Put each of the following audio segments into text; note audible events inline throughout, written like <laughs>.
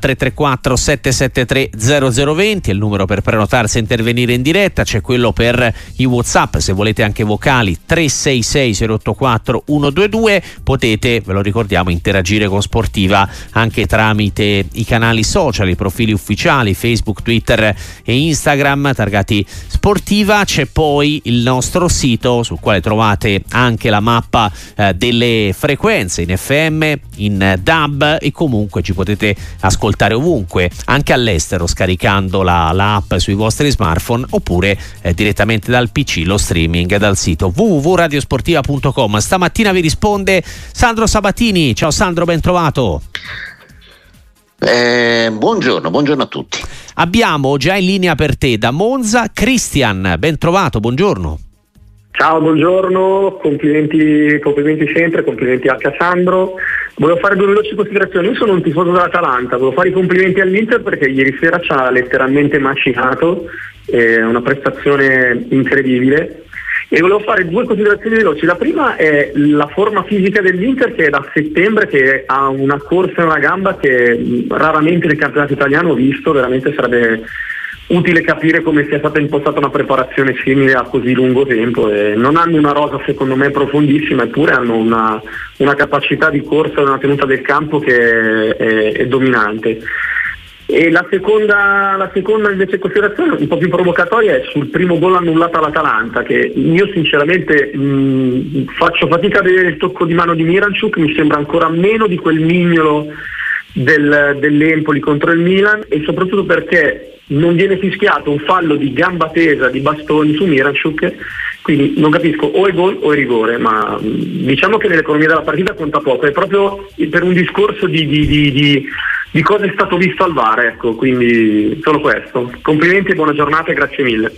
334 773 0020 è il numero per prenotarsi e intervenire in diretta, c'è quello per i Whatsapp, se volete anche vocali 366 084 122, potete, ve lo ricordiamo, interagire con Sportiva anche tramite i canali social, i profili ufficiali Facebook, Twitter e Instagram targati Sportiva, c'è poi il nostro sito sul quale trovate anche la mappa eh, delle frequenze in FM, in DAB e comunque ci potete ascoltare ovunque, anche all'estero scaricando la, l'app sui vostri smartphone oppure eh, direttamente dal PC lo streaming dal sito www.radiosportiva.com. Stamattina vi risponde Sandro Sabatini. Ciao Sandro, ben trovato. Eh, buongiorno, buongiorno a tutti. Abbiamo già in linea per te da Monza Cristian, ben trovato, buongiorno. Ciao, buongiorno, complimenti, complimenti sempre, complimenti anche a Sandro. Volevo fare due veloci considerazioni. Io sono un tifoso dell'Atalanta, volevo fare i complimenti all'Inter perché ieri sera ci ha letteralmente macinato, è una prestazione incredibile. E volevo fare due considerazioni veloci. La prima è la forma fisica dell'Inter che è da settembre, che ha una corsa e una gamba che raramente nel campionato italiano ho visto, veramente sarebbe utile capire come sia stata impostata una preparazione simile a così lungo tempo. E non hanno una rosa secondo me profondissima, eppure hanno una, una capacità di corsa e una tenuta del campo che è, è dominante. E la seconda, la seconda invece considerazione, un po' più provocatoria, è sul primo gol annullato all'Atalanta, che io sinceramente mh, faccio fatica a vedere il tocco di mano di Miranchuk, mi sembra ancora meno di quel mignolo del, dell'Empoli contro il Milan e soprattutto perché non viene fischiato un fallo di gamba tesa di bastoni su Miranchuk, quindi non capisco o è gol o è rigore, ma diciamo che nell'economia della partita conta poco, è proprio per un discorso di, di, di, di cosa è stato visto al VAR, ecco, quindi solo questo. Complimenti buona giornata e grazie mille.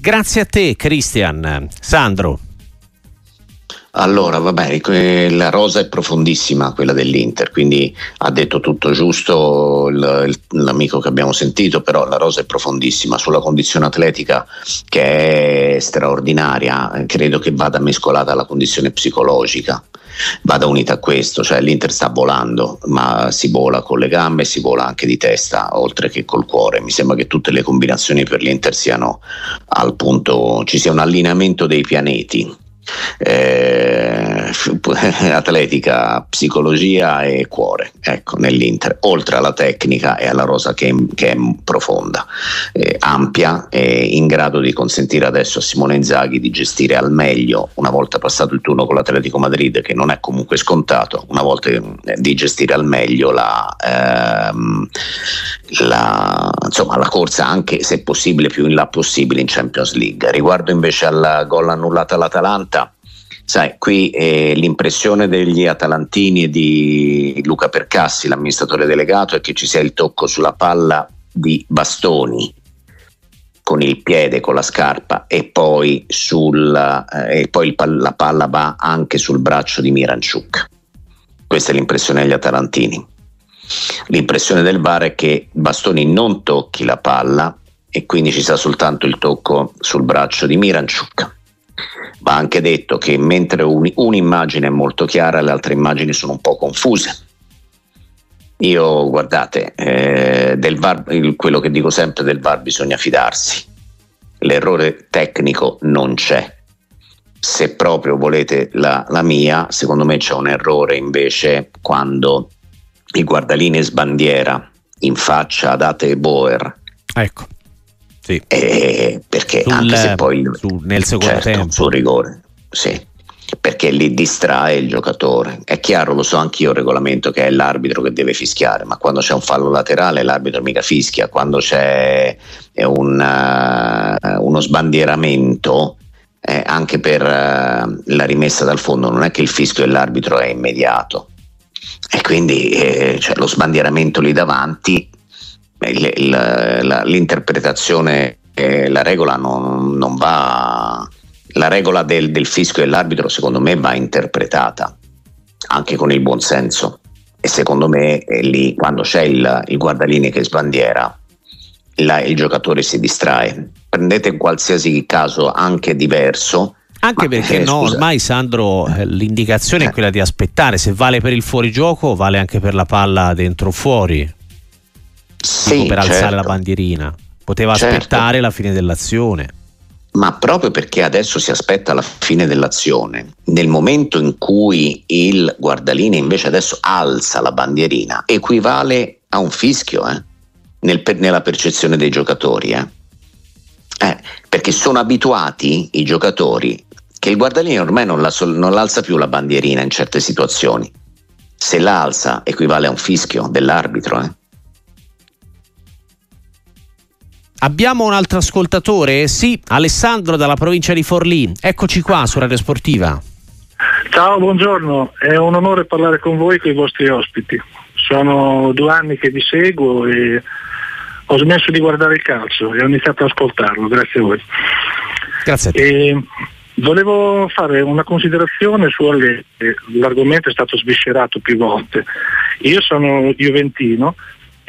Grazie a te Cristian. Sandro. Allora, va bene, la rosa è profondissima, quella dell'Inter, quindi ha detto tutto giusto l'amico che abbiamo sentito, però la rosa è profondissima. Sulla condizione atletica che è straordinaria, credo che vada mescolata alla condizione psicologica. Vada unita a questo, cioè l'Inter sta volando, ma si vola con le gambe si vola anche di testa, oltre che col cuore. Mi sembra che tutte le combinazioni per l'Inter siano al punto, ci sia un allineamento dei pianeti eh, atletica, psicologia e cuore, ecco, nell'Inter, oltre alla tecnica e alla rosa che che è profonda, eh, ampia e in grado di consentire adesso a Simone Inzaghi di gestire al meglio, una volta passato il turno con l'Atletico Madrid, che non è comunque scontato, una volta eh, di gestire al meglio la, ehm, la, insomma, la corsa anche se possibile più in là possibile in Champions League. Riguardo invece al gol annullato all'Atalanta, sai, qui eh, l'impressione degli atalantini e di Luca Percassi, l'amministratore delegato, è che ci sia il tocco sulla palla di Bastoni con il piede, con la scarpa e poi, sul, eh, e poi il, la palla va anche sul braccio di Miranchuk. Questa è l'impressione degli atalantini. L'impressione del VAR è che Bastoni non tocchi la palla e quindi ci sta soltanto il tocco sul braccio di Miranchuk. Va anche detto che mentre un, un'immagine è molto chiara, le altre immagini sono un po' confuse. Io, guardate, eh, del VAR, quello che dico sempre del VAR bisogna fidarsi. L'errore tecnico non c'è. Se proprio volete la, la mia, secondo me c'è un errore invece quando il guardaline sbandiera in faccia ad Ate Boer. Ecco. Sì. Eh, perché sul, anche se poi su, nel secondo certo, tempo sul rigore, sì, perché lì distrae il giocatore. È chiaro, lo so anch'io il regolamento che è l'arbitro che deve fischiare, ma quando c'è un fallo laterale l'arbitro mica fischia, quando c'è un, uh, uno sbandieramento eh, anche per uh, la rimessa dal fondo non è che il fischio dell'arbitro è immediato e quindi eh, cioè, lo sbandieramento lì davanti, l'interpretazione, eh, la regola non, non, va, la regola del, del fischio dell'arbitro secondo me va interpretata anche con il buon senso e secondo me è lì quando c'è il, il guardalinee che sbandiera la, il giocatore si distrae. Prendete qualsiasi caso anche diverso, anche Ma, perché eh, no, ormai Sandro eh, l'indicazione eh. è quella di aspettare, se vale per il fuorigioco vale anche per la palla dentro fuori. Sì, per certo. alzare la bandierina. Poteva certo. aspettare la fine dell'azione. Ma proprio perché adesso si aspetta la fine dell'azione, nel momento in cui il guardaline invece adesso alza la bandierina, equivale a un fischio eh? Nel, nella percezione dei giocatori. Eh? Eh, perché sono abituati i giocatori che il guardaline ormai non, la, non l'alza più la bandierina in certe situazioni. Se l'alza equivale a un fischio dell'arbitro. Eh? Abbiamo un altro ascoltatore? Sì, Alessandro dalla provincia di Forlì. Eccoci qua su Radio Sportiva. Ciao, buongiorno. È un onore parlare con voi e con i vostri ospiti. Sono due anni che vi seguo e ho smesso di guardare il calcio e ho iniziato ad ascoltarlo, grazie a voi. Grazie a te. E volevo fare una considerazione su Allegri, l'argomento è stato sviscerato più volte. Io sono juventino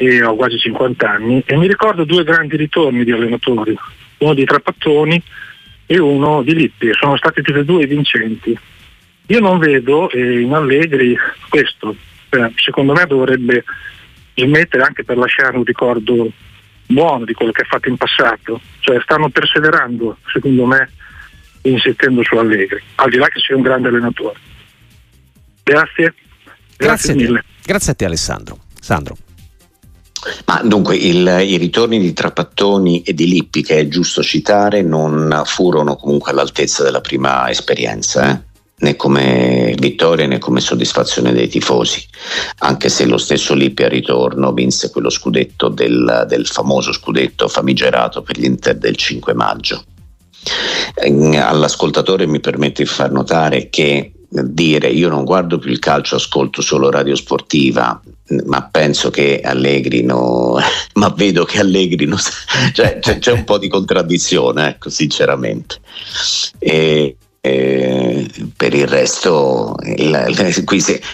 e ho quasi 50 anni e mi ricordo due grandi ritorni di allenatori, uno di Trapattoni e uno di Lippi, sono stati tutti e due vincenti. Io non vedo eh, in Allegri questo, eh, secondo me dovrebbe smettere anche per lasciare un ricordo buono di quello che ha fatto in passato, cioè stanno perseverando secondo me insistendo su Allegri, al di là che sia un grande allenatore. Grazie. Grazie, Grazie mille. Grazie a te Alessandro. Sandro. Ma dunque il, i ritorni di Trapattoni e di Lippi, che è giusto citare, non furono comunque all'altezza della prima esperienza, eh? né come vittoria né come soddisfazione dei tifosi, anche se lo stesso Lippi al ritorno vinse quello scudetto del, del famoso scudetto famigerato per l'Inter del 5 maggio. All'ascoltatore mi permette di far notare che dire io non guardo più il calcio, ascolto solo radio sportiva, ma penso che Allegri no, <laughs> ma vedo che Allegri no, <laughs> cioè, c'è, c'è, un po' di contraddizione, ecco, sinceramente. E, eh, per il resto il,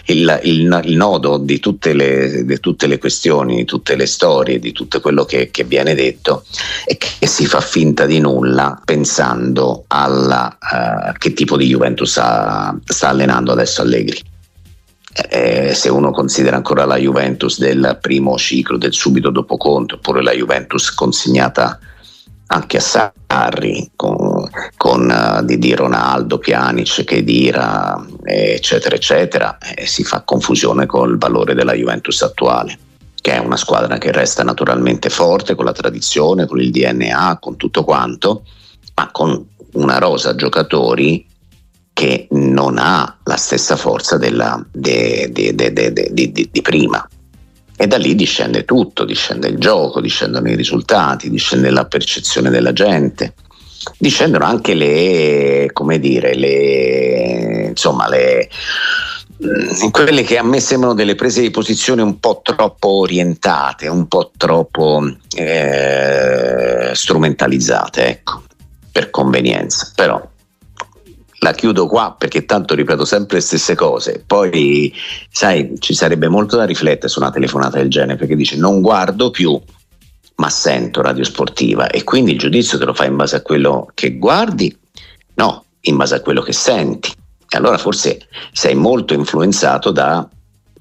il, il, il nodo di tutte, le, di tutte, le, questioni, di tutte le storie, di tutto quello che, che, viene detto è che si fa finta di nulla pensando alla uh, che tipo di Juventus sta, sta allenando adesso Allegri. Eh, se uno considera ancora la Juventus del primo ciclo del subito dopo Conte oppure la Juventus consegnata anche a Sarri con, con uh, di, Ronaldo, Pjanic, Chedira eccetera eccetera eh, si fa confusione col valore della Juventus attuale che è una squadra che resta naturalmente forte con la tradizione, con il DNA, con tutto quanto ma con una rosa giocatori che non ha la stessa forza della, de, de, de, di prima e da lì discende tutto, discende il gioco, discendono i risultati, discende la percezione della gente, discendono anche le, come dire, le, insomma, le, mm, quelle che a me sembrano delle prese di posizione un po' troppo orientate, un po' troppo eh, strumentalizzate, ecco, per convenienza. Però la chiudo qua perché tanto ripeto sempre le stesse cose. Poi, sai, ci sarebbe molto da riflettere su una telefonata del genere perché dice non guardo più, ma sento radio sportiva e quindi il giudizio te lo fai in base a quello che guardi? No, in base a quello che senti. E allora forse sei molto influenzato da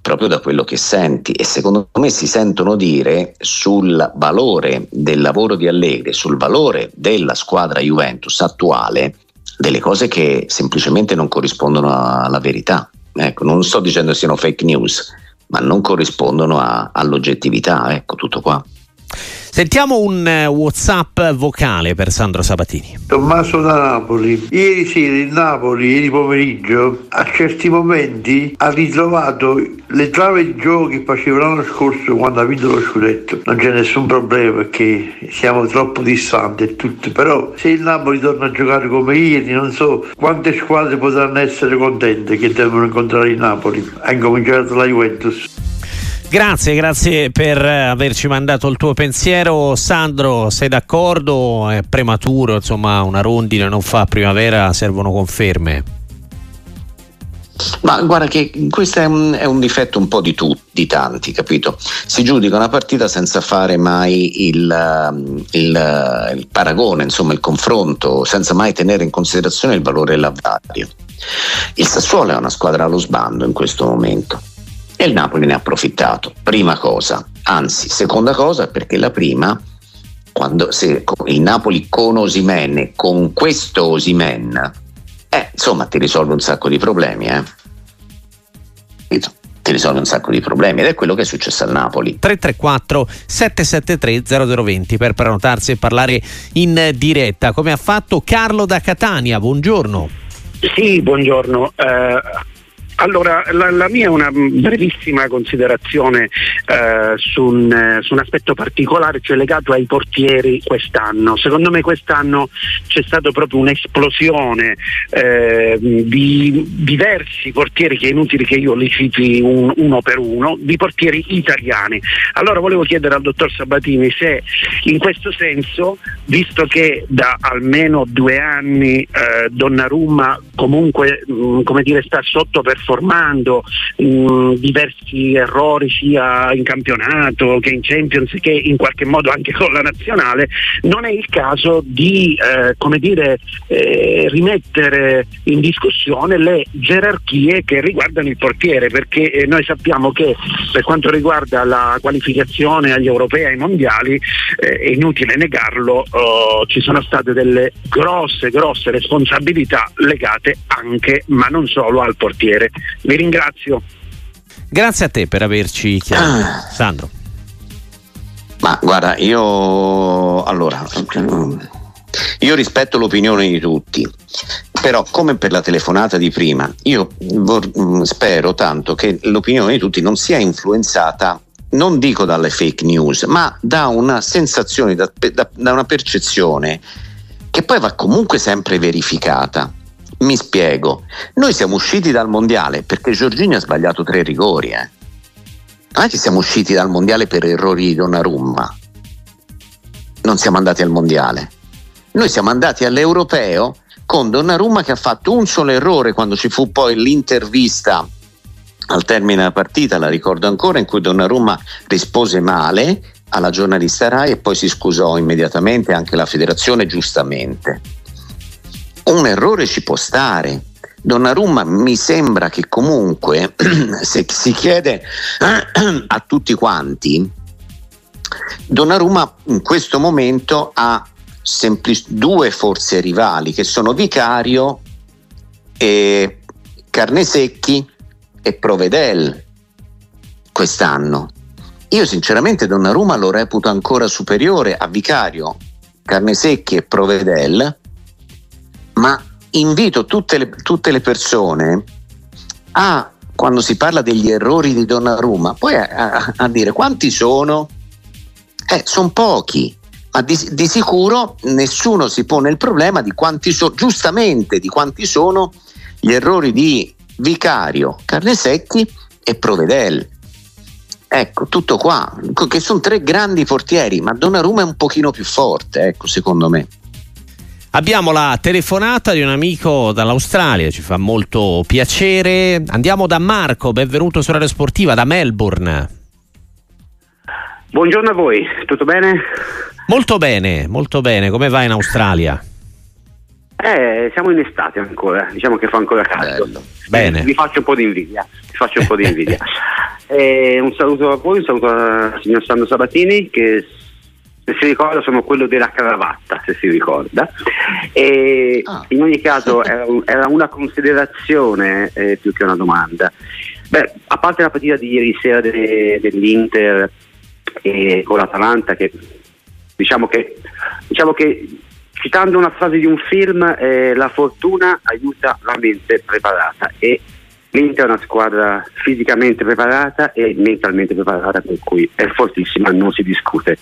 proprio da quello che senti e secondo me si sentono dire sul valore del lavoro di Allegri, sul valore della squadra Juventus attuale delle cose che semplicemente non corrispondono alla verità. Ecco, non sto dicendo siano fake news, ma non corrispondono a, all'oggettività, ecco tutto qua. Sentiamo un uh, WhatsApp vocale per Sandro Sabatini. Tommaso da Napoli. Ieri sera in Napoli, ieri pomeriggio, a certi momenti ha ritrovato le trave di gioco che faceva l'anno scorso quando ha vinto lo scudetto. Non c'è nessun problema perché siamo troppo distanti e tutto. Però se il Napoli torna a giocare come ieri, non so quante squadre potranno essere contente che devono incontrare il Napoli. Ha incominciato la Juventus. Grazie, grazie per averci mandato il tuo pensiero. Sandro, sei d'accordo? È prematuro, insomma, una rondine non fa primavera, servono conferme. Ma guarda che questo è un, è un difetto un po' di tutti, di tanti, capito? Si giudica una partita senza fare mai il, il, il paragone, insomma il confronto, senza mai tenere in considerazione il valore dell'avversario. Il Sassuolo è una squadra allo sbando in questo momento e il Napoli ne ha approfittato. Prima cosa. Anzi, seconda cosa, perché la prima, quando se il Napoli con Osimen, con questo Osimen, eh, insomma ti risolve un sacco di problemi, eh ti risolve un sacco di problemi ed è quello che è successo al Napoli. 334 773 0020 per prenotarsi e parlare in diretta, come ha fatto Carlo da Catania. Buongiorno. Sì, buongiorno. Uh, allora, la, la, mia è una brevissima considerazione eh, su, un, eh, su, un, aspetto particolare, cioè legato ai portieri quest'anno. Secondo me quest'anno c'è stata proprio un'esplosione eh, di diversi portieri, che è inutile che io li citi un, uno per uno, di portieri italiani. Allora volevo chiedere al dottor Sabatini se in questo senso, visto che da almeno due anni eh, Donnarumma comunque mh, come dire, sta sotto per trasformando in diversi errori sia in campionato che in Champions che in qualche modo anche con la nazionale, non è il caso di eh, come dire, eh, rimettere in discussione le gerarchie che riguardano il portiere, perché eh, noi sappiamo che per quanto riguarda la qualificazione agli europei e ai mondiali, eh, è inutile negarlo, oh, ci sono state delle grosse, grosse responsabilità legate anche, ma non solo al portiere. Vi ringrazio. Grazie a te per averci chiamato. Ah. Sandro. Ma guarda, io allora io rispetto l'opinione di tutti, però come per la telefonata di prima, io vor- mm, spero tanto che l'opinione di tutti non sia influenzata non dico dalle fake news, ma da una sensazione, da, da, da una percezione che poi va comunque sempre verificata. Mi spiego, noi siamo usciti dal mondiale perché Giorgini ha sbagliato tre rigori, eh. Non è che siamo usciti dal mondiale per errori di Donnarumma. Non siamo andati al mondiale. Noi siamo andati all'europeo con Donnarumma che ha fatto un solo errore quando ci fu poi l'intervista al termine della partita, la ricordo ancora, in cui Donnarumma rispose male alla giornalista Rai e poi si scusò immediatamente anche la federazione giustamente un errore ci può stare. Donnarumma mi sembra che comunque <clears throat> se si chiede <clears throat> a tutti quanti, Donnarumma in questo momento ha semplic- due forze rivali che sono Vicario e Carnesecchi e Provedel quest'anno. Io sinceramente Donnarumma lo reputo ancora superiore a Vicario, Carnesecchi e Provedel ma invito tutte le, tutte le persone a, quando si parla degli errori di Donnarumma, poi a, a, a dire quanti sono? Eh, sono pochi, ma di, di, sicuro nessuno si pone il problema di quanti sono, giustamente di quanti sono gli errori di Vicario, Carnesecchi e Provedel. Ecco, tutto qua, che sono tre grandi portieri, ma Donnarumma è un pochino più forte, ecco, secondo me. Abbiamo la telefonata di un amico dall'Australia, ci fa molto piacere. Andiamo da Marco, benvenuto su Radio Sportiva da Melbourne. Buongiorno a voi, tutto bene? Molto bene, molto bene. Come va in Australia? Eh, siamo in estate ancora, diciamo che fa ancora caldo. Bello. Bene. Vi faccio un po' di invidia. Vi faccio un po' di invidia. <laughs> eh, un saluto a voi, un saluto al signor Sandro Sabatini che se si ricorda sono quello della cravatta, se si ricorda. E ah. In ogni caso <laughs> era, era una considerazione eh, più che una domanda. Beh, a parte la partita di ieri sera de, dell'Inter e con l'Atalanta, che diciamo che, diciamo che citando una frase di un film, eh, la fortuna aiuta la mente preparata e L'Inter è una squadra fisicamente preparata e mentalmente preparata, per cui è fortissima, non si discute.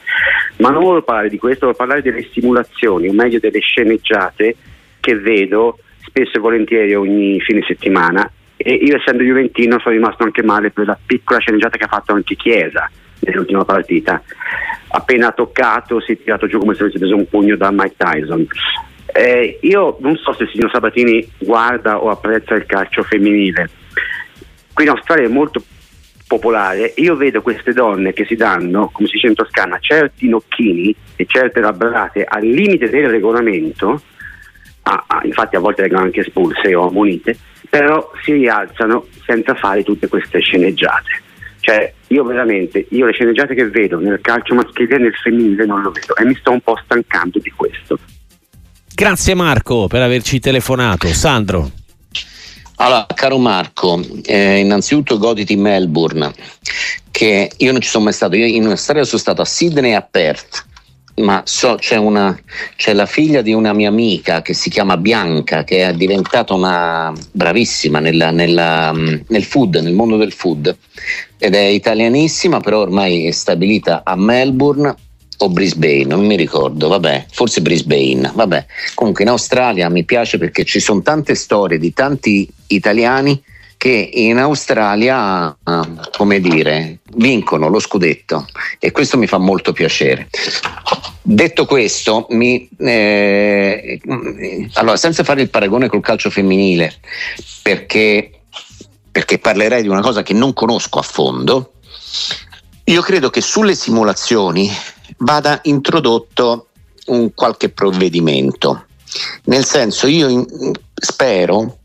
Ma non voglio parlare di questo, voglio parlare delle simulazioni, o meglio delle sceneggiate che vedo spesso e volentieri ogni fine settimana. E io essendo Juventino sono rimasto anche male per la piccola sceneggiata che ha fatto anche Chiesa nell'ultima partita. Appena toccato si è tirato giù come se avesse preso un pugno da Mike Tyson. Eh, io non so se il signor Sabatini guarda o apprezza il calcio femminile, qui in Australia è molto popolare. Io vedo queste donne che si danno, come si dice in Toscana, certi nocchini e certe labrate al limite del regolamento, ah, ah, infatti a volte vengono anche espulse o ammonite, però si rialzano senza fare tutte queste sceneggiate. Cioè, io veramente, io le sceneggiate che vedo nel calcio maschile e nel femminile non lo vedo e mi sto un po' stancando di questo. Grazie Marco per averci telefonato. Sandro. Allora, caro Marco, eh, innanzitutto goditi Melbourne, che io non ci sono mai stato, io in Australia sono stato a Sydney e a Perth, ma so, c'è, una, c'è la figlia di una mia amica che si chiama Bianca, che è diventata una bravissima nella, nella, nel food, nel mondo del food, ed è italianissima, però ormai è stabilita a Melbourne o Brisbane, non mi ricordo, vabbè, forse Brisbane, vabbè. Comunque in Australia mi piace perché ci sono tante storie di tanti italiani che in Australia, come dire, vincono lo scudetto e questo mi fa molto piacere. Detto questo, mi, eh, allora, senza fare il paragone col calcio femminile, perché, perché parlerei di una cosa che non conosco a fondo, io credo che sulle simulazioni vada introdotto un qualche provvedimento. Nel senso, io in, spero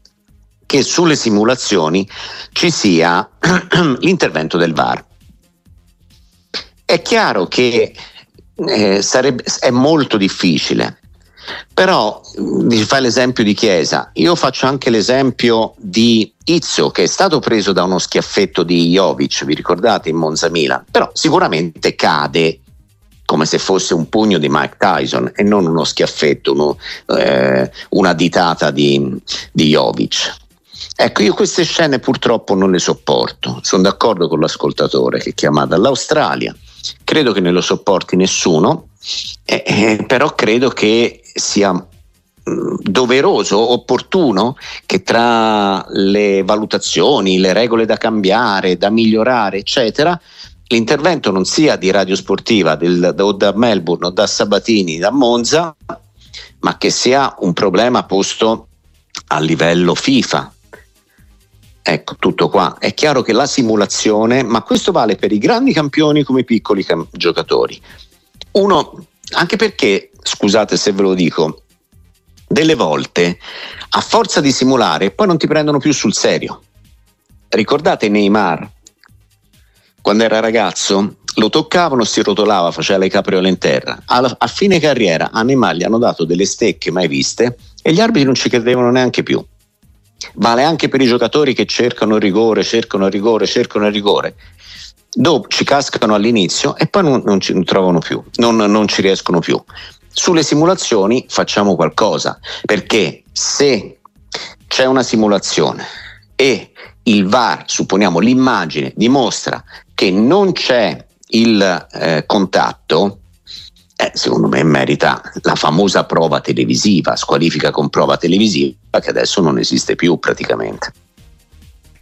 che sulle simulazioni ci sia <clears throat> l'intervento del VAR. È chiaro che eh, sarebbe, è molto difficile, però mi fai l'esempio di Chiesa, io faccio anche l'esempio di Izzo che è stato preso da uno schiaffetto di Jovic, vi ricordate in Monza Milan, però sicuramente cade come se fosse un pugno di Mike Tyson e non uno schiaffetto, uno, eh, una ditata di, di Jovic. Ecco, io queste scene purtroppo non le sopporto. Sono d'accordo con l'ascoltatore che è chiamato dall'Australia. Credo che ne lo sopporti nessuno, eh, eh, però credo che sia mm, doveroso, opportuno che tra le valutazioni, le regole da cambiare, da migliorare, eccetera, l'intervento non sia di Radio Sportiva del, o da Melbourne o da Sabatini, da Monza, ma che sia un problema posto a livello FIFA. Ecco, tutto qua. È chiaro che la simulazione, ma questo vale per i grandi campioni come i piccoli cam- giocatori. Uno, anche perché, scusate se ve lo dico, delle volte a forza di simulare poi non ti prendono più sul serio. Ricordate Neymar quando era ragazzo lo toccavano, si rotolava, faceva le capriole in terra. Alla, a fine carriera a Neymar gli hanno dato delle stecche mai viste e gli arbitri non ci credevano neanche più. Vale anche per i giocatori che cercano rigore, cercano rigore, cercano rigore. Dopo ci cascano all'inizio e poi non, non ci non trovano più, non, non ci riescono più. Sulle simulazioni facciamo qualcosa perché se c'è una simulazione e il VAR, supponiamo l'immagine, dimostra che non c'è il eh, contatto, eh, secondo me merita la famosa prova televisiva, squalifica con prova televisiva, che adesso non esiste più praticamente.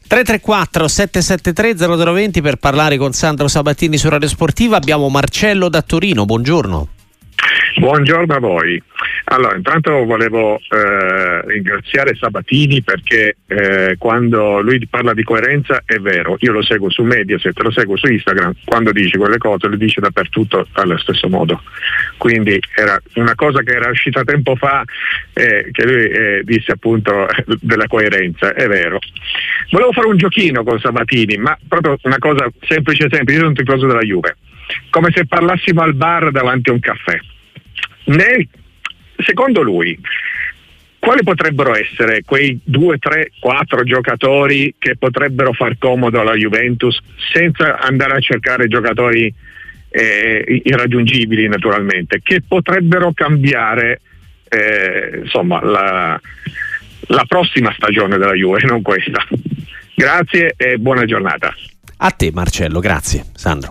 334 773 0020 per parlare con Sandro Sabattini su Radio Sportiva. Abbiamo Marcello da Torino, buongiorno. Buongiorno a voi. Allora, intanto volevo eh, ringraziare Sabatini perché eh, quando lui parla di coerenza è vero, io lo seguo su Mediaset, lo seguo su Instagram, quando dice quelle cose le dice dappertutto allo stesso modo. Quindi era una cosa che era uscita tempo fa eh, che lui eh, disse appunto <laughs> della coerenza, è vero. Volevo fare un giochino con Sabatini, ma proprio una cosa semplice semplice, io sono un tifoso della Juve, come se parlassimo al bar davanti a un caffè. Nel secondo lui, quali potrebbero essere quei due, tre, quattro giocatori che potrebbero far comodo alla Juventus senza andare a cercare giocatori eh, irraggiungibili naturalmente, che potrebbero cambiare eh, insomma, la, la prossima stagione della Juve, non questa. Grazie e buona giornata. A te Marcello, grazie. Sandro.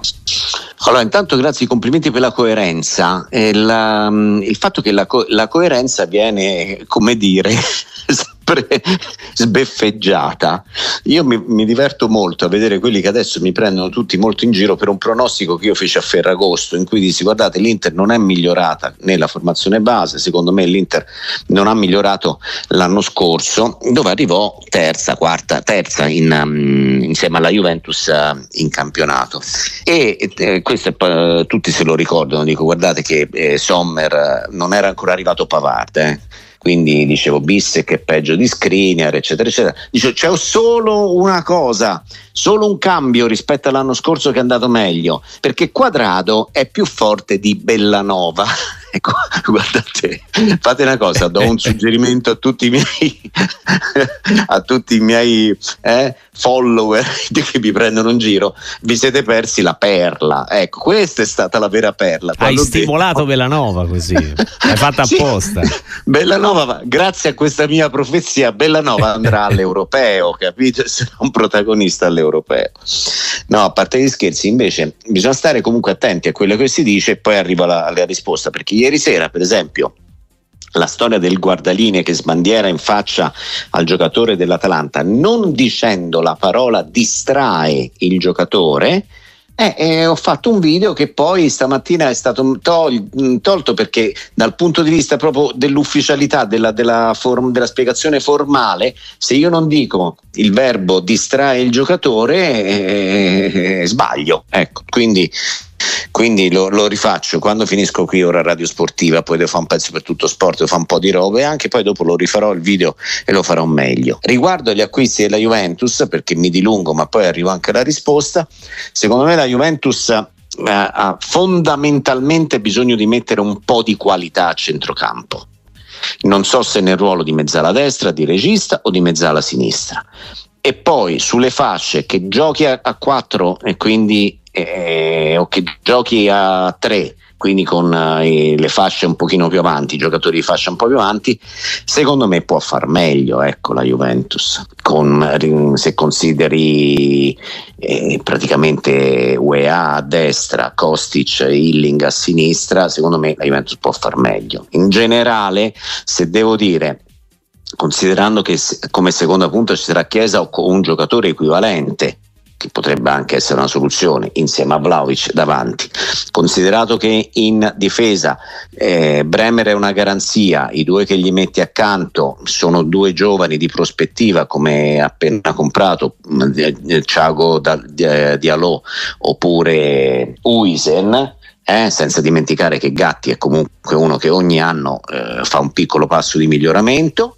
Allora, intanto grazie, complimenti per la coerenza. La, mm, il fatto che la, co- la coerenza viene, come dire, <laughs> sempre <laughs> sbeffeggiata. Io mi, mi, diverto molto a vedere quelli che adesso mi prendono tutti molto in giro per un pronostico che io feci a Ferragosto, in cui dissi guardate l'Inter non è migliorata nella formazione base, secondo me l'Inter non ha migliorato l'anno scorso, dove arrivò terza, quarta, terza in, um, insieme alla Juventus uh, in campionato. E eh, questo è, tutti se lo ricordano, dico guardate che eh, Sommer eh, non era ancora arrivato Pavard. Eh quindi dicevo Bissek è peggio di Skriniar, eccetera, eccetera. Dicevo c'è solo una cosa, solo un cambio rispetto all'anno scorso che è andato meglio, perché Quadrado è più forte di Bellanova. <laughs> Ecco, guardate, fate una cosa, do un suggerimento a tutti i miei, <laughs> a tutti i miei eh, follower <laughs> che vi prendono in giro, vi siete persi la perla. Ecco, questa è stata la vera perla. Hai stimolato detto... <laughs> Bellanova così, l'hai fatta apposta. Sì. <laughs> Bellanova, grazie a questa mia profezia, Bellanova andrà all'europeo, capito? Sarà un protagonista all'europeo. No, a parte gli scherzi, invece bisogna stare comunque attenti a quello che si dice e poi arriva la, la risposta, perché ieri sera, per esempio, la storia del guardaline che sbandiera in faccia al giocatore dell'Atalanta, non dicendo la parola distrae il giocatore, eh, eh, ho fatto un video che poi stamattina è stato tol- tolto perché dal punto di vista proprio dell'ufficialità, della, della, form- della, spiegazione formale, se io non dico il verbo distrae il giocatore, eh, eh sbaglio. Ecco, quindi quindi lo, lo, rifaccio. Quando finisco qui ora radio sportiva poi devo fare un pezzo per tutto sport devo fare un po' di robe e anche poi dopo lo rifarò il video e lo farò meglio. Riguardo agli acquisti della Juventus perché mi dilungo ma poi arrivo anche alla risposta secondo me la Juventus eh, ha fondamentalmente bisogno di mettere un po' di qualità a centrocampo non so se nel ruolo di mezzala destra, di regista o di mezzala sinistra. E poi sulle fasce che giochi a, a 4 e quindi eh, o che giochi a 3 quindi con eh, le fasce un pochino più avanti, i giocatori di fascia un po' più avanti, secondo me può far meglio ecco, la Juventus, con, se consideri eh, praticamente UEA a destra, Kostic, Hilling a sinistra, secondo me la Juventus può far meglio. In generale, se devo dire considerando che come seconda punta ci sarà Chiesa o un giocatore equivalente che potrebbe anche essere una soluzione insieme a Vlaovic davanti. Considerato che in difesa eh, Bremer è una garanzia i due che gli metti accanto sono due giovani di prospettiva come appena comprato eh, Thiago Diallo oppure Uisen eh, senza dimenticare che Gatti è comunque uno che ogni anno eh, fa un piccolo passo di miglioramento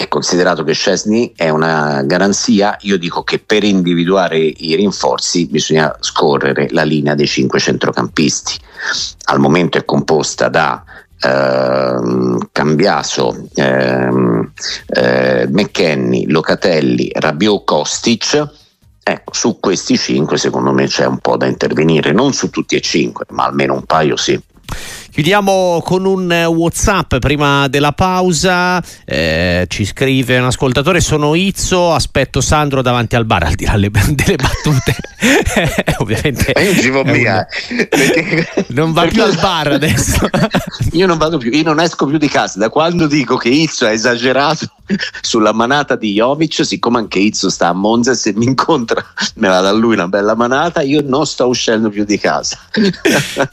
e considerato che Scesni è una garanzia, io dico che per individuare i rinforzi bisogna scorrere la linea dei cinque centrocampisti. Al momento è composta da ehm, Cambiaso, ehm, eh, McKenny, Locatelli, Rabiot, Kostic. Ecco, su questi cinque secondo me c'è un po' da intervenire, non su tutti e cinque, ma almeno un paio sì. Chiudiamo con un eh, WhatsApp prima della pausa. Eh, ci scrive un ascoltatore: Sono Izzo, aspetto Sandro davanti al bar. Al di là delle, <laughs> delle battute, <laughs> ovviamente. io ci vado via. <laughs> Non va più al bar adesso. io non vado più, io non esco più di casa. Da quando dico che Izzo è esagerato sulla manata di Jovic, siccome anche Izzo sta a Monza, se mi incontra me la dà lui una bella manata, io non sto uscendo più di casa.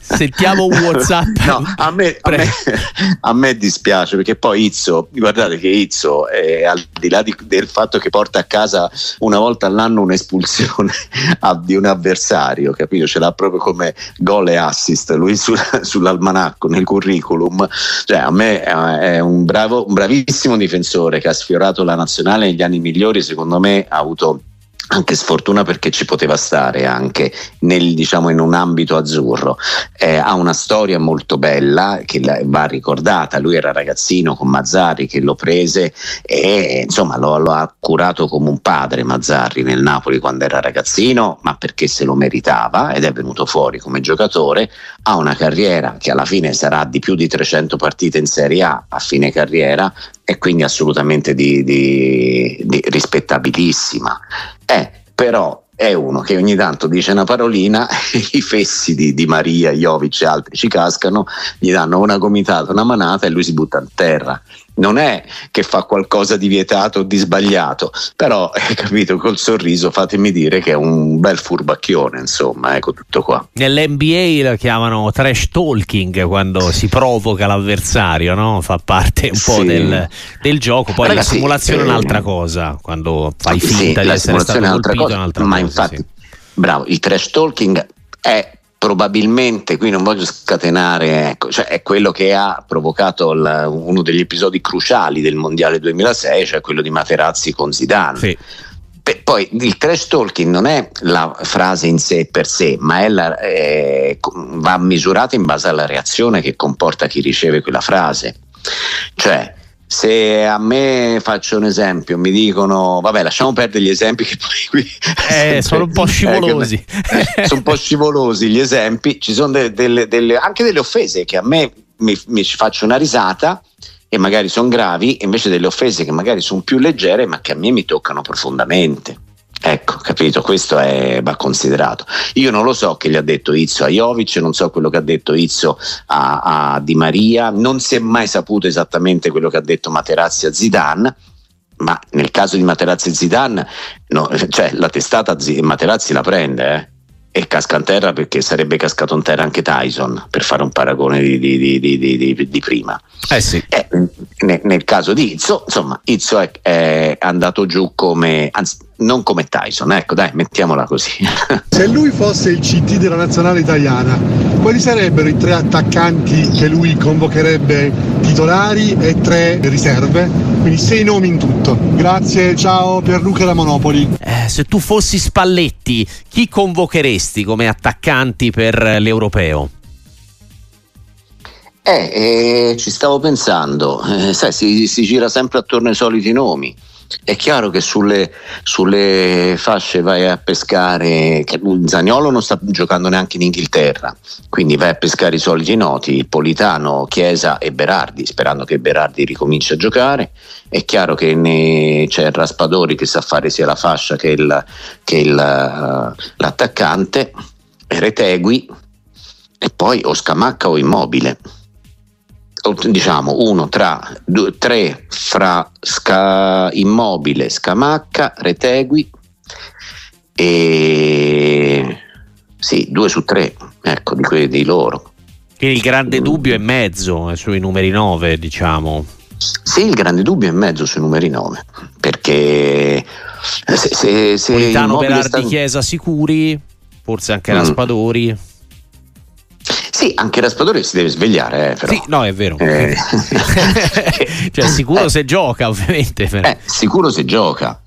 Sentiamo un WhatsApp. No, a me, a, me, <laughs> a me, dispiace perché poi Izzo, guardate che Izzo, è, al di là di, del fatto che porta a casa una volta all'anno un'espulsione <laughs> di un avversario, capito? Ce l'ha proprio come gol e assist lui sul, <laughs> sull'almanacco, nel curriculum. Cioè, a me è un, bravo, un bravissimo difensore che ha sfiorato la nazionale negli anni migliori, secondo me ha avuto anche sfortuna perché ci poteva stare anche nel, diciamo, in un ambito azzurro. Eh, ha una storia molto bella che va ricordata. Lui era ragazzino con Mazzarri che lo prese e insomma lo, lo, ha curato come un padre Mazzarri nel Napoli quando era ragazzino, ma perché se lo meritava ed è venuto fuori come giocatore. Ha una carriera che alla fine sarà di più di 300 partite in Serie A a fine carriera e quindi assolutamente di, di, di rispettabilissima. Eh, però è uno che ogni tanto dice una parolina, <laughs> i fessi di, di Maria, Jovic e altri ci cascano, gli danno una gomitata, una manata e lui si butta a terra non è che fa qualcosa di vietato o di sbagliato, però <laughs> eh, capito col sorriso fatemi dire che è un bel furbacchione, insomma, ecco tutto qua. Nell'NBA lo chiamano trash talking quando si provoca l'avversario, no? Fa parte un po' del, del, gioco, poi Ragazzi, la simulazione è un'altra cosa, quando fai finta sì, di essere stato colpito cosa, è un'altra ma cosa. infatti, sì. bravo, il trash talking è probabilmente qui non voglio scatenare, ecco, cioè è quello che ha provocato il, uno degli episodi cruciali del Mondiale 2006, cioè quello di Materazzi con Zidane. Sì. Beh, poi il trash talking non è la frase in sé per sé, ma la, eh, va misurato in base alla reazione che comporta chi riceve quella frase. Cioè, se a me faccio un esempio, mi dicono, vabbè, lasciamo perdere gli esempi che poi qui eh, sono un po' <laughs> scivolosi. Eh, <laughs> sono un po' scivolosi gli esempi, ci sono delle, delle, delle, anche delle offese che a me mi, mi faccio una risata e magari sono gravi, invece delle offese che magari sono più leggere, ma che a me mi toccano profondamente. Ecco, capito, questo è, va considerato. Io non lo so che gli ha detto Izzo a Jovic, non so quello che ha detto Izzo a, a Di Maria, non si è mai saputo esattamente quello che ha detto Materazzi a Zidane, ma nel caso di Materazzi e Zidane, no, cioè, la testata Materazzi la prende, eh e casca in terra perché sarebbe cascato in terra anche Tyson per fare un paragone di, di, di, di prima. Eh sì. eh, nel, nel, caso di Izzo, insomma, Izzo è, è, andato giù come, anzi, non come Tyson, ecco dai, mettiamola così. <laughs> Se lui fosse il CT della nazionale italiana, quali sarebbero i tre attaccanti che lui convocherebbe titolari e tre riserve? Quindi sei nomi in tutto. Grazie, ciao Pierluca da Monopoli. Eh, se tu fossi Spalletti, chi convocheresti come attaccanti per l'europeo? Eh, eh, ci stavo pensando, eh, sai, si, si, gira sempre attorno ai soliti nomi. È chiaro che sulle, sulle fasce vai a pescare, che Zagnolo non sta giocando neanche in Inghilterra, quindi vai a pescare i soliti noti, Politano, Chiesa e Berardi, sperando che Berardi ricominci a giocare. È chiaro che ne, c'è Raspadori che sa fare sia la fascia che, il, che il, uh, l'attaccante, Retegui e poi o Scamacca o Immobile diciamo uno tra due, tre fra Sca, Immobile, Scamacca, Retegui e sì, due su tre, ecco, di quelli di loro. Quindi il grande dubbio è mezzo sui numeri 9, diciamo. Sì, il grande dubbio è mezzo sui numeri 9, perché se, se, se Politano, Berardi, sta... Chiesa sicuri, forse anche mm. Raspadori. Sì, anche Raspadori si deve svegliare, eh, però. Sì, no, è vero. Eh. <laughs> cioè, sicuro eh. se gioca, ovviamente. Però. Eh, sicuro se gioca.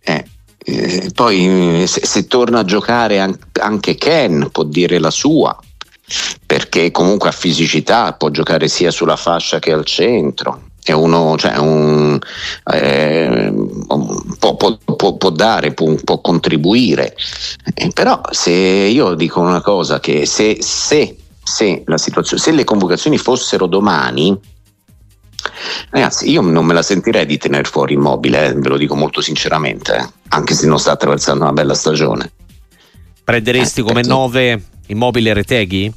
Eh, eh, poi se, se, torna a giocare anche Ken può dire la sua, perché comunque ha fisicità, può giocare sia sulla fascia che al centro. È uno, cioè un, eh, può, può, può, può, dare, può, può contribuire. Eh, però se io dico una cosa, che se, se se, se le convocazioni fossero domani, Ragazzi, io non me la sentirei di tenere fuori immobile, eh, ve lo dico molto sinceramente, eh, anche se non sta attraversando una bella stagione. Prenderesti eh, come perché... 9 immobile Reteghi?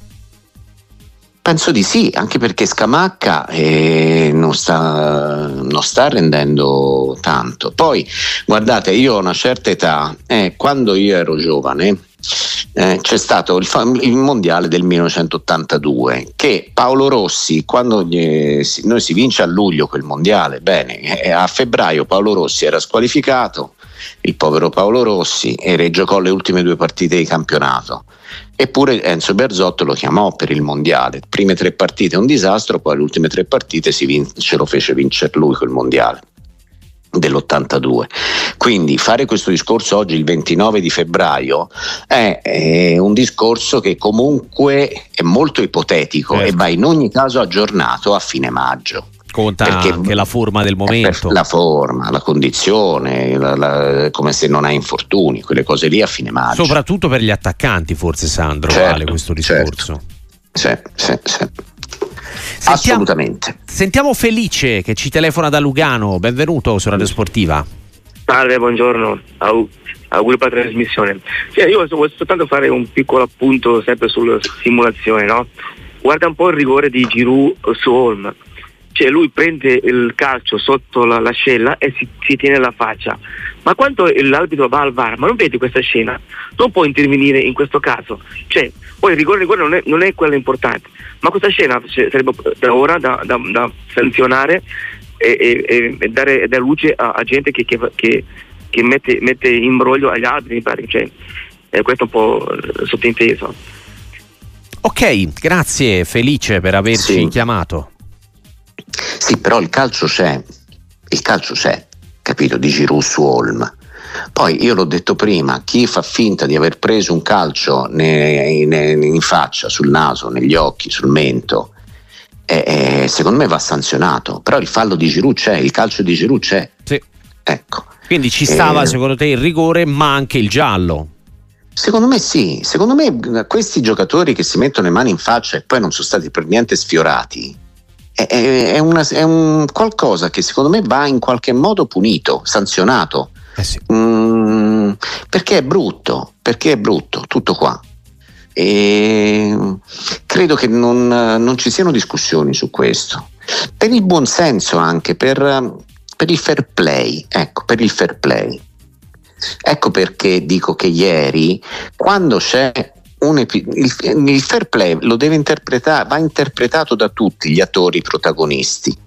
Penso di sì, anche perché Scamacca eh, non, sta, non, sta, rendendo tanto. Poi, guardate, io ho una certa età, eh, quando io ero giovane, eh, c'è stato il, il, mondiale del 1982 che Paolo Rossi quando gli, noi si vince a luglio quel mondiale bene eh, a febbraio Paolo Rossi era squalificato il povero Paolo Rossi e giocò le ultime due partite di campionato. Eppure Enzo Berzotto lo chiamò per il mondiale. Prime tre partite un disastro poi le ultime tre partite vin- ce lo fece vincere lui quel mondiale dell'82. Quindi fare questo discorso oggi il 29 di febbraio è, è un discorso che comunque è molto ipotetico certo. e va in ogni caso aggiornato a fine maggio. Conta Perché anche la forma del momento. La forma, la condizione, la, la, come se non hai infortuni, quelle cose lì a fine maggio. Soprattutto per gli attaccanti, forse Sandro, certo, vale questo discorso. Certo. Sì, sì, sì. Sentiamo, Assolutamente. Sentiamo Felice che ci telefona da Lugano. Benvenuto su Radio Sportiva. Salve, buongiorno. Au, auguri per la trasmissione. Sì, io voglio soltanto fare un piccolo appunto sempre sulla simulazione, no? Guarda un po' il rigore di Giroud su Holm. Cioè lui prende il calcio sotto la, l'ascella e si, si, tiene la faccia. Ma quando l'arbitro va al VAR, ma non vedi questa scena? Non può intervenire in questo caso. Cioè, poi il rigore, il rigore non, è, non è quello importante ma questa scena sarebbe da ora da, da, da sanzionare e, e, e, dare, dare, luce a, a gente che, che, che, che mette, mette, in broglio agli altri, mi pare. Cioè, eh, questo è un po' sottinteso. Ok, grazie Felice per averci sì. chiamato. Sì, però il calcio c'è, il calcio c'è, capito, di Giroud su Olm. Poi io l'ho detto prima, chi fa finta di aver preso un calcio in faccia, sul naso, negli occhi, sul mento, eh, eh, secondo me va sanzionato. Però il fallo di Giroud c'è, il calcio di Giroud c'è. Sì. Ecco. Quindi ci stava eh, secondo te il rigore, ma anche il giallo? Secondo me sì, secondo me questi giocatori che si mettono le mani in faccia e poi non sono stati per niente sfiorati, è, è, una, è un qualcosa che secondo me va in qualche modo punito, sanzionato. Eh sì. mm, perché è brutto, perché è brutto, tutto qua. E credo che non, non ci siano discussioni su questo. Per il buon senso anche, per, per il fair play, ecco, per il fair play. Ecco perché dico che ieri, quando c'è epi- il, il fair play lo deve interpretare, va interpretato da tutti gli attori protagonisti.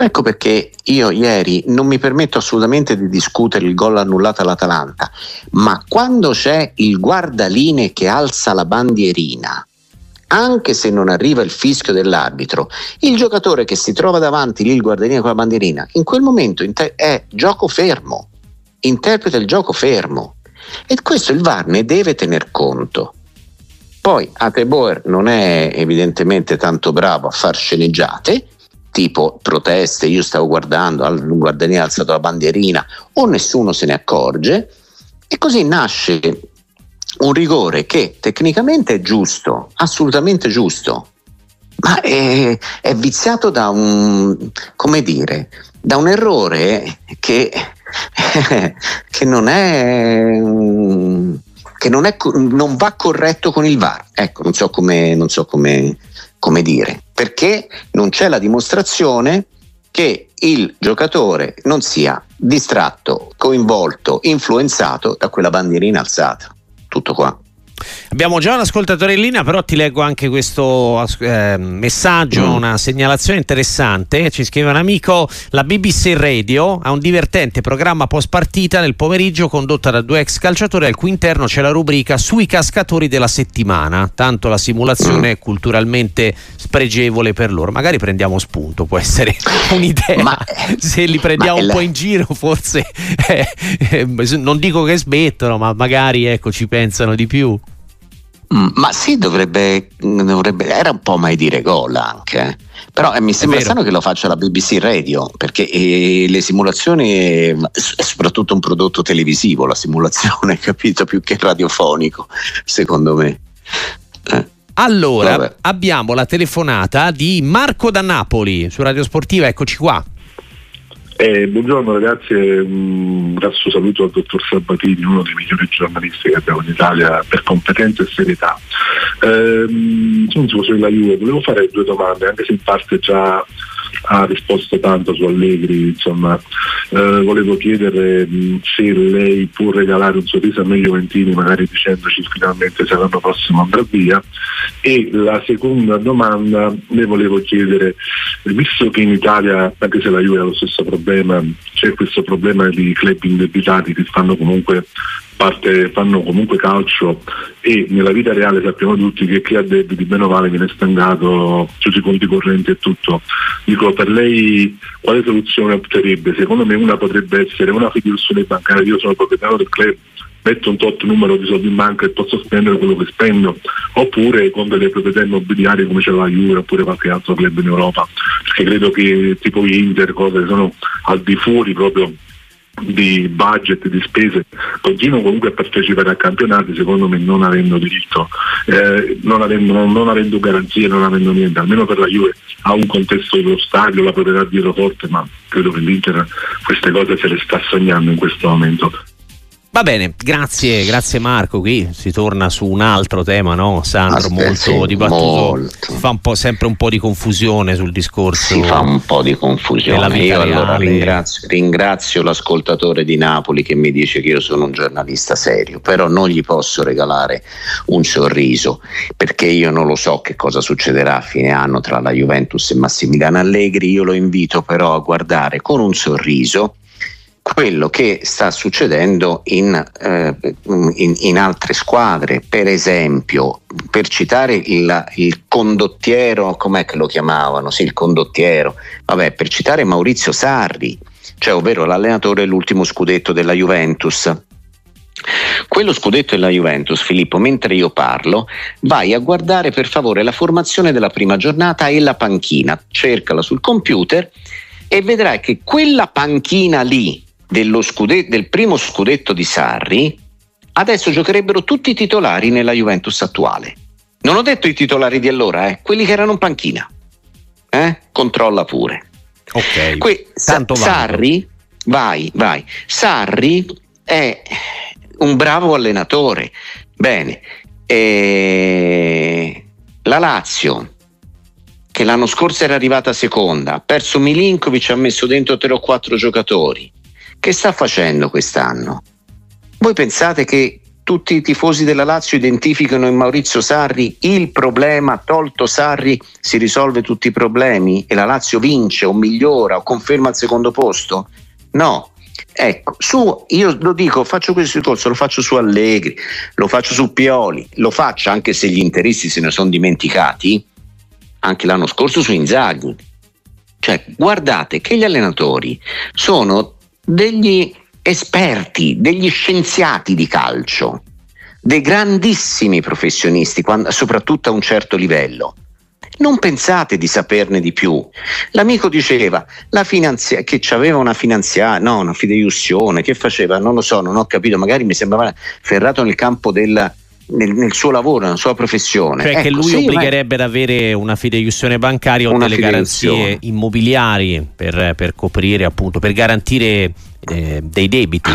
Ecco perché io ieri non mi permetto assolutamente di discutere il gol annullato all'Atalanta, ma quando c'è il guardaline che alza la bandierina, anche se non arriva il fischio dell'arbitro, il giocatore che si trova davanti lì il guardaline con la bandierina, in quel momento è gioco fermo interpreta il gioco fermo e questo il VAR ne deve tener conto. Poi Ateboer non è evidentemente tanto bravo a far sceneggiate, tipo proteste, io stavo guardando, il guardiani ha alzato la bandierina o nessuno se ne accorge. E così nasce un rigore che tecnicamente è giusto, assolutamente giusto, ma è, è viziato da un, come dire, da un errore che <laughs> che non è che non, è, non, va corretto con il VAR. Ecco, non so come, non so come, come dire, perché non c'è la dimostrazione che il giocatore non sia distratto, coinvolto, influenzato da quella bandierina alzata. Tutto qua. Abbiamo già un ascoltatore in linea, però ti leggo anche questo eh, messaggio, mm. una segnalazione interessante. Ci scrive un amico: la BBC Radio ha un divertente programma post partita nel pomeriggio condotta da due ex calciatori, al cui interno c'è la rubrica sui cascatori della settimana. Tanto la simulazione è culturalmente spregevole per loro. Magari prendiamo spunto, può essere <laughs> un'idea. Ma, Se li prendiamo un la... po' in giro, forse <laughs> eh, eh, non dico che smettono, ma magari ecco, ci pensano di più. Mm, ma sì, dovrebbe, dovrebbe, era un po' mai dire gol anche. Però eh, mi sembra strano che lo faccia la BBC Radio, perché eh, le simulazioni è soprattutto un prodotto televisivo, la simulazione, <laughs> capito, più che radiofonico, secondo me. Eh. Allora, Vabbè. abbiamo la telefonata di Marco da Napoli su Radio Sportiva, eccoci qua. Eh, buongiorno ragazzi, un grasso saluto al dottor Sabatini, uno dei migliori giornalisti che abbiamo in Italia per competenza e serietà. Eh, sono della Juve, volevo fare due domande, anche se in parte già ha risposto tanto su Allegri, insomma, eh, volevo chiedere mh, se lei può regalare un sorriso a me Juventini, magari dicendoci finalmente se l'anno prossimo andrà via. E la seconda domanda le volevo chiedere, visto che in Italia, anche se la Juve ha lo stesso problema, c'è questo problema di club indebitati che fanno comunque parte fanno comunque calcio e nella vita reale sappiamo tutti che chi ha debiti bene o male viene stancato tutti i conti correnti e tutto. Dico per lei quale soluzione opterebbe? Secondo me una potrebbe essere una fiduzione bancaria, io sono proprietario del club, metto un tot numero di soldi in banca e posso spendere quello che spendo, oppure con delle proprietà immobiliari come c'è la Juve oppure qualche altro club in Europa, perché credo che tipo Inter, cose che sono al di fuori proprio di budget, di spese, continuano comunque a partecipare a campionati secondo me non avendo diritto, eh, non, avendo, non, non, avendo, garanzie, non avendo niente, almeno per la Juve ha un contesto dello stadio, la proprietà dietro forte, ma credo che l'Inter queste cose se le sta sognando in questo momento. Va bene, grazie, grazie Marco. Qui si torna su un altro tema, no? Sandro, Aspetta, molto sì, dibattuto. Molto. Fa un sempre un po' di confusione sul discorso. Si fa un po' di confusione. Io allora ringrazio, ringrazio, l'ascoltatore di Napoli che mi dice che io sono un giornalista serio, però non gli posso regalare un sorriso perché io non lo so che cosa succederà a fine anno tra la Juventus e Massimiliano Allegri. Io lo invito però a guardare con un sorriso quello che sta succedendo in, eh, in, in, altre squadre. Per esempio, per citare il, il, condottiero, com'è che lo chiamavano? Sì, il condottiero, vabbè, per citare Maurizio Sarri, cioè ovvero l'allenatore dell'ultimo scudetto della Juventus. Quello scudetto della Juventus, Filippo, mentre io parlo, vai a guardare per favore la formazione della prima giornata e la panchina, cercala sul computer e vedrai che quella panchina lì scudetto, del primo scudetto di Sarri, adesso giocherebbero tutti i titolari nella Juventus attuale. Non ho detto i titolari di allora, eh, quelli che erano in panchina. Eh? Controlla pure. Ok. Que- Tanto Sarri, vai, vai. Sarri è un bravo allenatore. Bene. E... La Lazio, che l'anno scorso era arrivata seconda, ha perso Milinkovic, ha messo dentro tre o quattro giocatori. Che sta facendo quest'anno? Voi pensate che tutti i tifosi della Lazio identificano in Maurizio Sarri il problema, tolto Sarri si risolve tutti i problemi e la Lazio vince o migliora o conferma il secondo posto? No. Ecco, su, io lo dico, faccio questo discorso, lo faccio su Allegri, lo faccio su Pioli, lo faccio anche se gli interisti se ne sono dimenticati, anche l'anno scorso su Inzaghi. Cioè, guardate che gli allenatori sono degli esperti, degli scienziati di calcio, dei grandissimi professionisti, soprattutto a un certo livello. Non pensate di saperne di più. L'amico diceva finanzia- che aveva una finanziaria, no, una fideiussione, che faceva, non lo so, non ho capito, magari mi sembrava ferrato nel campo del, nel, nel, suo lavoro, nella sua professione. Cioè ecco, che lui sì, obbligherebbe ad avere una fideiussione bancaria o delle garanzie immobiliari per, per, coprire, appunto, per garantire eh, dei debiti.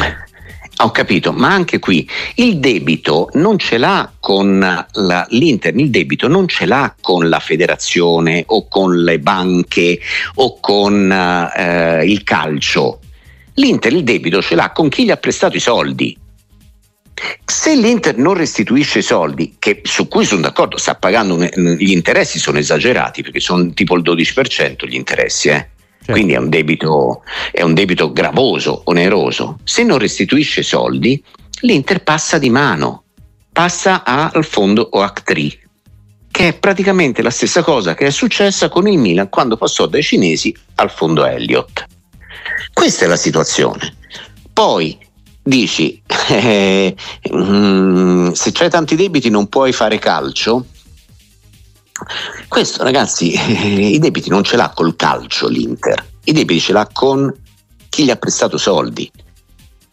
Ho capito, ma anche qui il debito non ce l'ha con la, l'Inter, il debito non ce l'ha con la federazione o con le banche o con eh, il calcio. L'Inter il debito ce l'ha con chi gli ha prestato i soldi. Se l'Inter non restituisce i soldi, che, su cui sono d'accordo, sta pagando gli interessi sono esagerati perché sono tipo il 12% gli interessi, eh? Certo. quindi è un, debito, è un debito gravoso, oneroso. Se non restituisce i soldi, l'Inter passa di mano, passa al fondo OAC3, che è praticamente la stessa cosa che è successa con il Milan quando passò dai cinesi al fondo Elliott. Questa è la situazione. Poi dici, eh, <laughs> se c'hai tanti debiti non puoi fare calcio. Questo ragazzi, eh, <laughs> i debiti non ce l'ha col calcio l'Inter, i debiti ce l'ha con chi gli ha prestato soldi.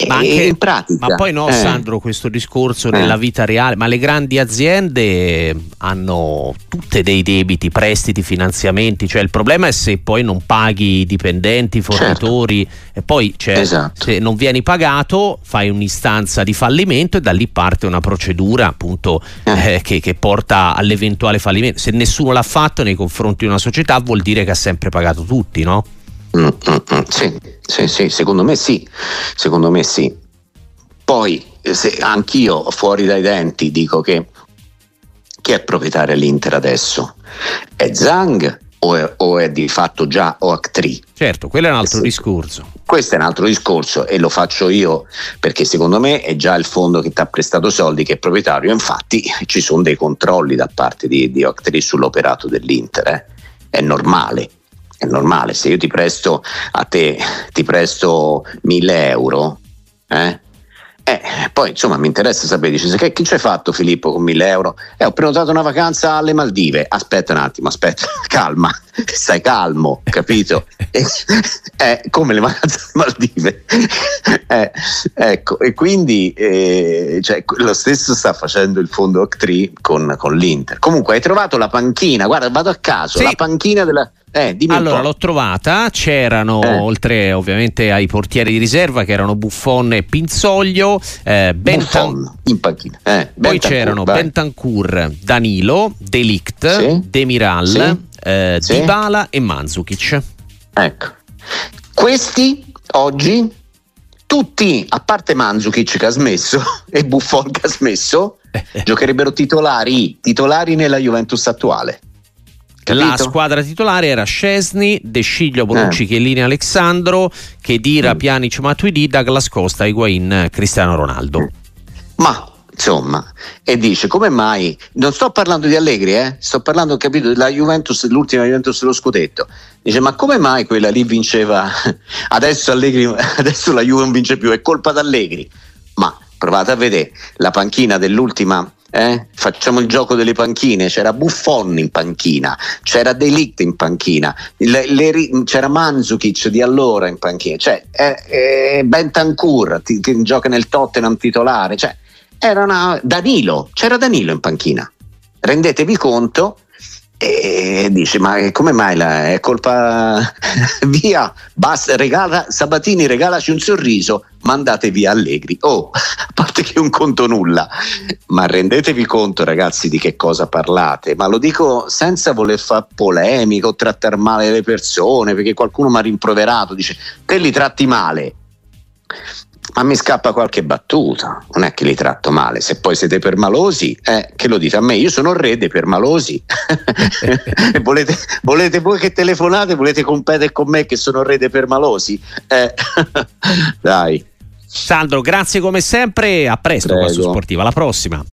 Ma, anche, ma, poi no, eh. Sandro, questo discorso eh. nella vita reale, ma le grandi aziende hanno tutte dei debiti, prestiti, finanziamenti, cioè il problema è se poi non paghi i dipendenti, i fornitori certo. e poi cioè, esatto. se non vieni pagato fai un'istanza di fallimento e da lì parte una procedura appunto eh. eh che, che porta all'eventuale fallimento. Se nessuno l'ha fatto nei confronti di una società vuol dire che ha sempre pagato tutti, no? Mm, mm, mm, sì, sì, sì, secondo me sì, secondo me sì. Poi se anch'io fuori dai denti dico che chi è proprietario dell'Inter adesso? È Zang o è, o è di fatto già OAC3? Certo, quello è un altro sì. discorso. Questo è un altro discorso e lo faccio io perché secondo me è già il fondo che ti ha prestato soldi che è proprietario, infatti ci sono dei controlli da parte di, di OAC3 sull'operato dell'Inter, eh? è normale è normale, se io ti presto a te, ti presto 1000 euro, eh? Eh, poi insomma mi interessa sapere, dice, che, chi ci hai fatto Filippo con 1000 euro? Eh, ho prenotato una vacanza alle Maldive, aspetta un attimo, aspetta, <laughs> calma, stai calmo, capito? <laughs> eh, come le vacanze alle Maldive? <laughs> eh, ecco, e quindi eh, cioè, lo stesso sta facendo il fondo Octree con, con l'Inter. Comunque hai trovato la panchina, guarda, vado a caso, sì. la panchina della eh, allora l'ho trovata, c'erano eh. oltre ovviamente ai portieri di riserva che erano Buffon e Pinzoglio, eh, Bentan- Buffon in panchina. Eh, poi c'erano vai. Bentancur, Danilo, Delict, sì. Demiral, sì. Eh, sì. Dybala e Manzukic. Ecco, questi oggi tutti, a parte Manzukic che ha smesso <laughs> e Buffon che ha smesso, giocherebbero titolari, titolari nella Juventus attuale Capito? La squadra titolare era Scesni, De Sciglio, Bonucci, Eh. Chiellini, Alexandro, Chedira, Mm. Pjanic, Matuidi, Douglas Costa, Higuain, Cristiano Ronaldo. Ma insomma, e dice come mai? Non sto parlando di Allegri, eh? sto parlando, capito, della Juventus, l'ultima Juventus dello scudetto. Dice, ma come mai quella lì vinceva? <laughs> Adesso Allegri, <laughs> adesso la Juve non vince più, è colpa d'Allegri. Ma provate a vedere la panchina dell'ultima. Eh? Facciamo il gioco delle panchine. C'era Buffon in panchina, c'era Delict in panchina, le- le c'era Mandzukic di allora in panchina, cioè eh, eh, Bentancur ti- che gioca nel Tottenham titolare, cioè era una Danilo, c'era Danilo in panchina. Rendetevi conto e dice ma come mai la, è colpa <laughs> via. Basta regala Sabatini regalaci un sorriso mandate via Allegri. Oh <laughs> a parte che un conto nulla. Ma rendetevi conto ragazzi di che cosa parlate. Ma lo dico senza voler fare polemica o trattare male le persone perché qualcuno mi ha rimproverato. Dice te li tratti male ma mi scappa qualche battuta, non è che li tratto male. Se poi siete permalosi, eh, che lo dite a me? Io sono re dei permalosi. <laughs> <laughs> volete, volete voi che telefonate? Volete competere con me che sono re dei permalosi? Eh, <laughs> dai. Sandro, grazie come sempre, a presto qua su Prego. Sportiva, alla prossima.